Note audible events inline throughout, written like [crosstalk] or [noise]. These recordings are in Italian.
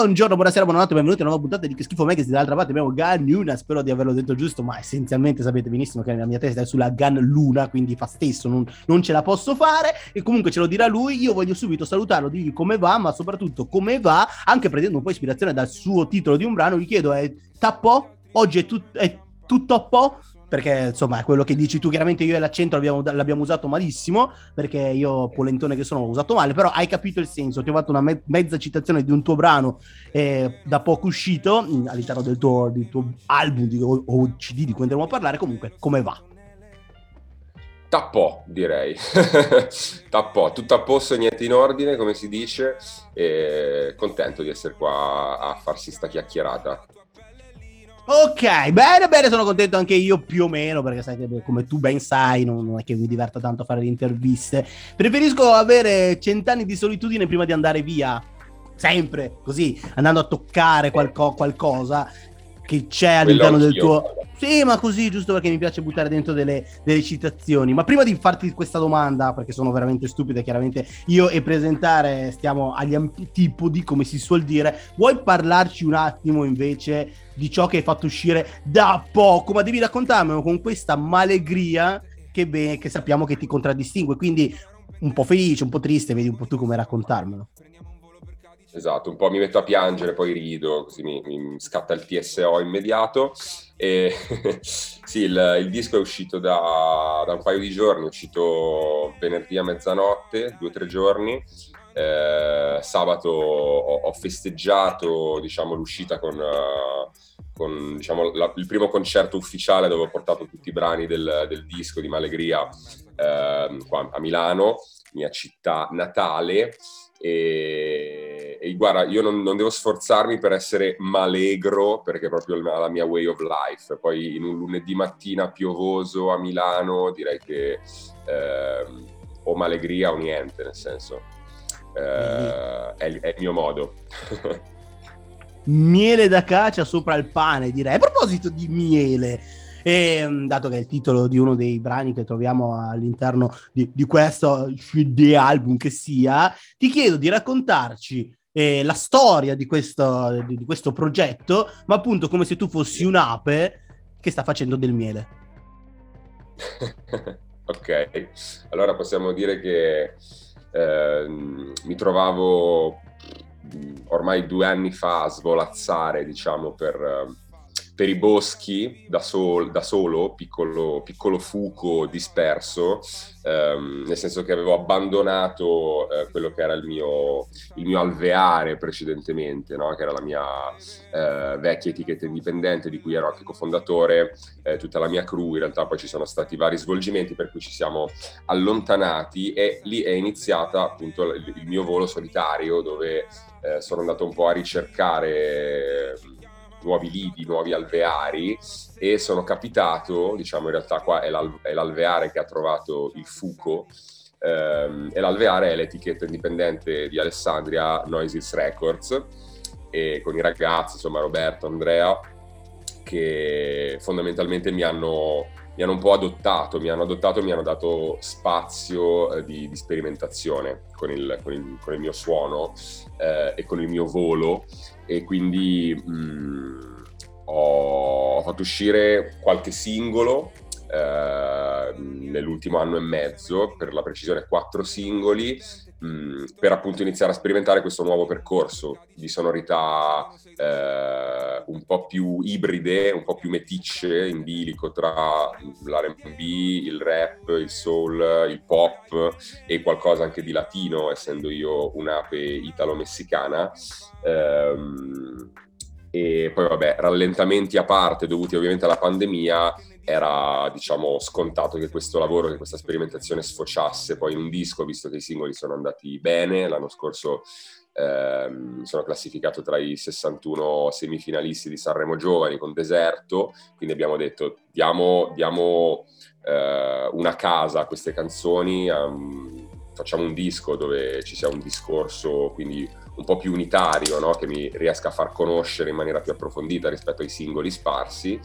Buongiorno, buonasera, buonanotte, benvenuti a una nuova puntata di Che Schifo Magazine. Dall'altra parte abbiamo Gun Luna, spero di averlo detto giusto, ma essenzialmente sapete benissimo che la mia testa è sulla Gun Luna, quindi fa stesso, non, non ce la posso fare. E comunque ce lo dirà lui. Io voglio subito salutarlo, dirgli come va, ma soprattutto come va, anche prendendo un po' ispirazione dal suo titolo di un brano. Gli chiedo: è tappo? Oggi è, tut- è tutto a po'? Perché insomma è quello che dici tu, chiaramente io e l'accento l'abbiamo, l'abbiamo usato malissimo, perché io polentone che sono l'ho usato male, però hai capito il senso, ti ho fatto una me- mezza citazione di un tuo brano eh, da poco uscito mm, all'interno del tuo, del tuo album di, o, o CD di cui andremo a parlare, comunque come va? Tappò, direi. [laughs] Tappò, tutto a posto, niente in ordine, come si dice, e contento di essere qua a farsi sta chiacchierata. Ok, bene, bene, sono contento anche io più o meno, perché sai che come tu ben sai, non, non è che mi diverta tanto a fare le interviste. Preferisco avere cent'anni di solitudine prima di andare via, sempre così, andando a toccare qualco, qualcosa che c'è all'interno del tuo... Sì, ma così, giusto perché mi piace buttare dentro delle, delle, citazioni. Ma prima di farti questa domanda, perché sono veramente stupide, chiaramente io e presentare stiamo agli antipodi, come si suol dire, vuoi parlarci un attimo invece di ciò che hai fatto uscire da poco? Ma devi raccontarmelo con questa malegria che, beh, che sappiamo che ti contraddistingue. Quindi un po' felice, un po' triste, vedi un po' tu come raccontarmelo. Esatto, un po' mi metto a piangere, poi rido, così mi, mi scatta il TSO immediato. E [laughs] sì, il, il, disco è uscito da, da, un paio di giorni, è uscito venerdì a mezzanotte, due o tre giorni. Eh, sabato ho, ho, festeggiato diciamo, l'uscita con, uh, con diciamo, la, il primo concerto ufficiale dove ho portato tutti i brani del, del disco di Malegria eh, qua a Milano, mia città natale. E, e guarda, io non, non, devo sforzarmi per essere malegro perché è proprio la mia way of life. Poi in un lunedì mattina piovoso a Milano direi che eh, o malegria o niente, nel senso eh, è, è il mio modo. [laughs] miele da cacia sopra il pane, direi. A proposito di miele, e mm, dato che è il titolo di uno dei brani che troviamo all'interno di, di questo CD album che sia, ti chiedo di raccontarci eh, la storia di questo, di, di questo progetto, ma appunto come se tu fossi un'ape che sta facendo del miele. [laughs] ok, allora possiamo dire che eh, mi trovavo mm, ormai due anni fa a svolazzare, diciamo, per per i boschi da, sol, da solo, piccolo, piccolo, fuco disperso, ehm, nel senso che avevo abbandonato eh, quello che era il mio, il mio alveare precedentemente, no? che era la mia eh, vecchia etichetta indipendente di cui ero anche cofondatore, eh, tutta la mia crew, in realtà poi ci sono stati vari svolgimenti per cui ci siamo allontanati e lì è iniziata appunto il, mio volo solitario dove eh, sono andato un po' a ricercare nuovi lidi, nuovi alveari e sono capitato, diciamo in realtà qua è, l'al- è l'alveare che ha trovato il fuco ehm, e l'alveare è l'etichetta indipendente di Alessandria Noises Records e con i ragazzi, insomma Roberto, Andrea, che fondamentalmente mi hanno, mi hanno un po' adottato, mi hanno adottato e mi hanno dato spazio eh, di, di, sperimentazione con il, con, il, con il, mio suono eh, e con il mio volo. E quindi mh, mm, ho fatto uscire qualche singolo eh, nell'ultimo anno e mezzo, per la precisione quattro singoli, mh, mm, per appunto iniziare a sperimentare questo nuovo percorso di sonorità eh, un po' più ibride, un po' più meticce, in bilico tra l'R&B, il rap, il soul, il pop e qualcosa anche di latino, essendo io un'ape italo-messicana. Ehm, e poi vabbè, rallentamenti a parte dovuti ovviamente alla pandemia, era diciamo scontato che questo lavoro, che questa sperimentazione sfociasse poi in un disco, visto che i singoli sono andati bene. L'anno scorso ehm, sono classificato tra i 61 semifinalisti di Sanremo Giovani con Deserto, quindi abbiamo detto diamo, diamo eh, una casa a queste canzoni, um, facciamo un disco dove ci sia un discorso quindi un po' più unitario, no? che mi riesca a far conoscere in maniera più approfondita rispetto ai singoli sparsi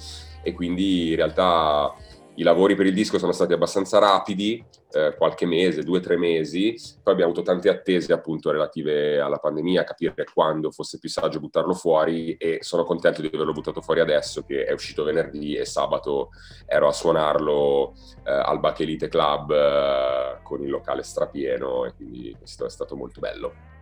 e quindi in realtà i lavori per il disco sono stati abbastanza rapidi, eh, qualche mese, due o tre mesi, poi abbiamo avuto tante attese appunto relative alla pandemia, capire quando fosse più saggio buttarlo fuori e sono contento di averlo buttato fuori adesso che è uscito venerdì e sabato ero a suonarlo eh, al Bachelite Club eh, con il locale strapieno e quindi questo è stato molto bello.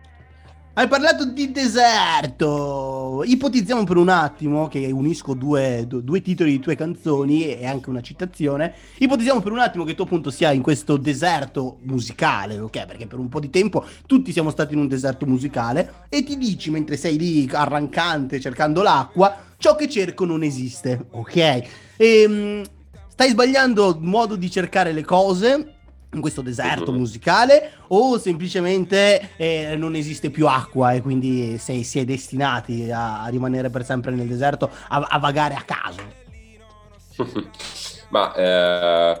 Hai parlato di deserto. Ipotizziamo per un attimo che unisco due, due, titoli di tue canzoni e anche una citazione. Ipotizziamo per un attimo che tu appunto sia in questo deserto musicale, ok? Perché per un po' di tempo tutti siamo stati in un deserto musicale e ti dici mentre sei lì arrancante cercando l'acqua, ciò che cerco non esiste, ok? E, ehm, stai sbagliando modo di cercare le cose in questo deserto uh-huh. musicale o semplicemente eh, non esiste più acqua e quindi sei, si è destinati a, a, rimanere per sempre nel deserto a, a vagare a caso? [laughs] Ma eh,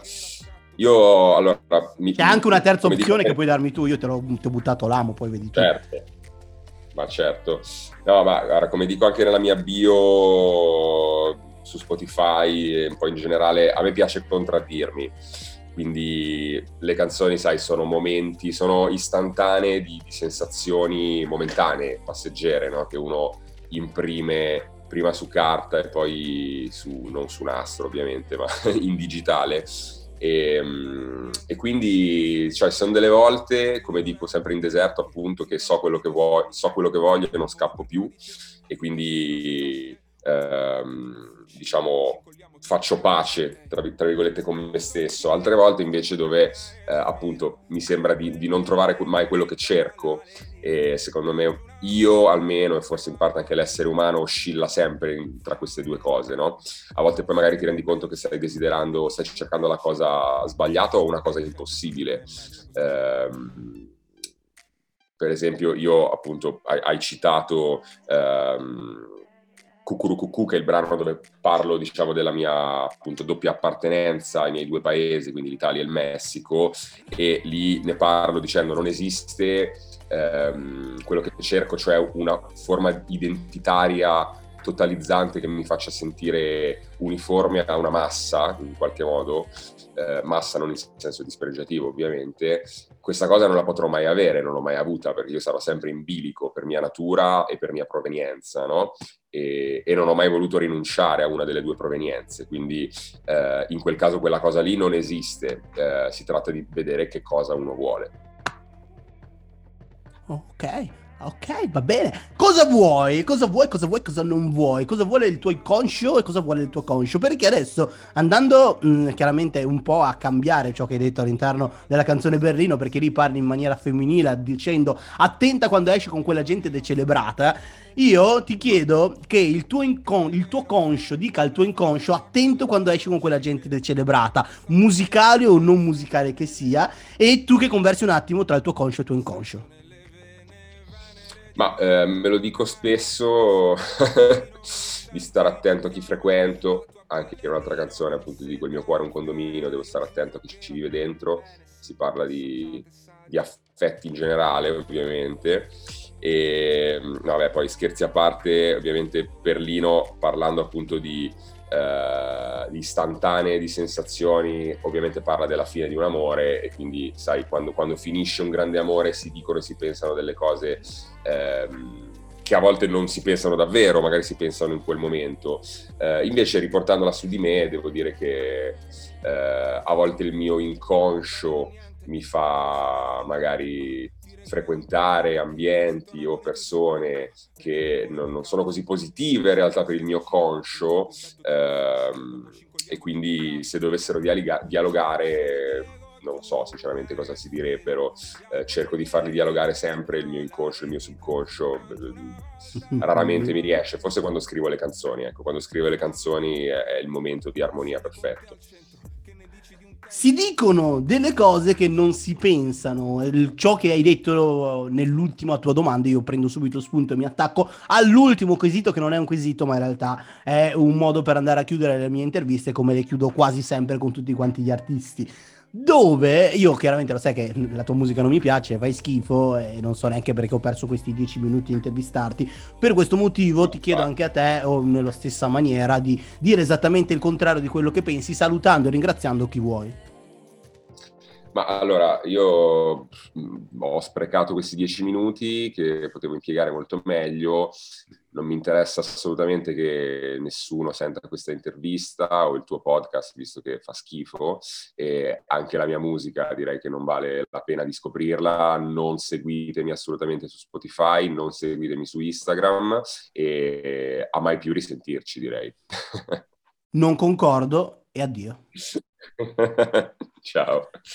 io allora... Mi, C'è anche una terza opzione dico, che puoi darmi tu, io te l'ho, ti ho buttato l'amo, poi vedi tu. Certo, ma certo. No, ma guarda, come dico anche nella mia bio su Spotify e un po' in generale, a me piace contraddirmi quindi le canzoni, sai, sono momenti, sono istantanee di, di sensazioni momentanee, passeggere, no? che uno imprime prima su carta e poi su, non su nastro ovviamente, ma [laughs] in digitale. E, ehm, e, quindi cioè, sono delle volte, come dico sempre in deserto, appunto, che so quello che, voglio, so quello che voglio e non scappo più. E quindi ehm, diciamo faccio pace, tra, tra, virgolette, con me stesso, altre volte invece dove eh, appunto mi sembra di, di, non trovare mai quello che cerco e secondo me io almeno e forse in parte anche l'essere umano oscilla sempre in, tra queste due cose, no? A volte poi magari ti rendi conto che stai desiderando, stai cercando la cosa sbagliata o una cosa impossibile. Ehm, per esempio io appunto hai, hai citato... Ehm, Cucurucucù, che è il brano dove parlo, diciamo, della mia appunto doppia appartenenza ai miei due paesi, quindi l'Italia e il Messico, e lì ne parlo dicendo non esiste ehm, quello che cerco, cioè una forma identitaria totalizzante che mi faccia sentire uniforme a una massa, in qualche modo, eh, massa non in senso dispregiativo ovviamente, questa cosa non la potrò mai avere, non l'ho mai avuta perché io sarò sempre in bilico per mia natura e per mia provenienza, no? E, e non ho mai voluto rinunciare a una delle due provenienze, quindi eh, in quel caso quella cosa lì non esiste, eh, si tratta di vedere che cosa uno vuole. Ok, Ok, va bene. Cosa vuoi? Cosa vuoi? Cosa vuoi? Cosa non vuoi? Cosa vuole il tuo inconscio e cosa vuole il tuo conscio? Perché adesso, andando mh, mm, chiaramente un po' a cambiare ciò che hai detto all'interno della canzone Berlino, perché lì parli in maniera femminile dicendo attenta quando esci con quella gente decelebrata, io ti chiedo che il tuo, incon- il tuo conscio dica al tuo inconscio attento quando esci con quella gente decelebrata, musicale o non musicale che sia, e tu che conversi un attimo tra il tuo conscio e il tuo inconscio. Ma eh, me lo dico spesso [laughs] di stare attento a chi frequento, anche in un'altra canzone appunto dico il mio cuore è un condominio, devo stare attento a chi ci vive dentro, si parla di, di affetti in generale ovviamente. E vabbè, poi scherzi a parte, ovviamente Perlino parlando appunto di eh, istantanee di sensazioni, ovviamente parla della fine di un amore e quindi sai quando, quando finisce un grande amore si dicono e si pensano delle cose ehm, che a volte non si pensano davvero, magari si pensano in quel momento. Eh, invece riportandola su di me devo dire che eh, a volte il mio inconscio mi fa magari frequentare ambienti o persone che non, non, sono così positive in realtà per il mio conscio ehm, e quindi se dovessero dialoga- dialogare non so sinceramente cosa si direbbero, eh, cerco di farli dialogare sempre il mio inconscio, il mio subconscio, [laughs] raramente mi riesce, forse quando scrivo le canzoni, ecco, quando scrivo le canzoni è il momento di armonia perfetto si dicono delle cose che non si pensano. Ciò che hai detto nell'ultima tua domanda, io prendo subito spunto e mi attacco all'ultimo quesito, che non è un quesito, ma in realtà è un modo per andare a chiudere le mie interviste, come le chiudo quasi sempre con tutti quanti gli artisti. Dove io chiaramente lo sai che la tua musica non mi piace, fai schifo e non so neanche perché ho perso questi dieci minuti di intervistarti. Per questo motivo ti chiedo anche a te, o nella stessa maniera, di dire esattamente il contrario di quello che pensi, salutando e ringraziando chi vuoi. Ma allora, io ho sprecato questi dieci minuti che potevo impiegare molto meglio. Non mi interessa assolutamente che nessuno senta questa intervista o il tuo podcast, visto che fa schifo. E anche la mia musica direi che non vale la pena di scoprirla. Non seguitemi assolutamente su Spotify, non seguitemi su Instagram e a mai più risentirci, direi. [laughs] non concordo e addio. [laughs] Ciao.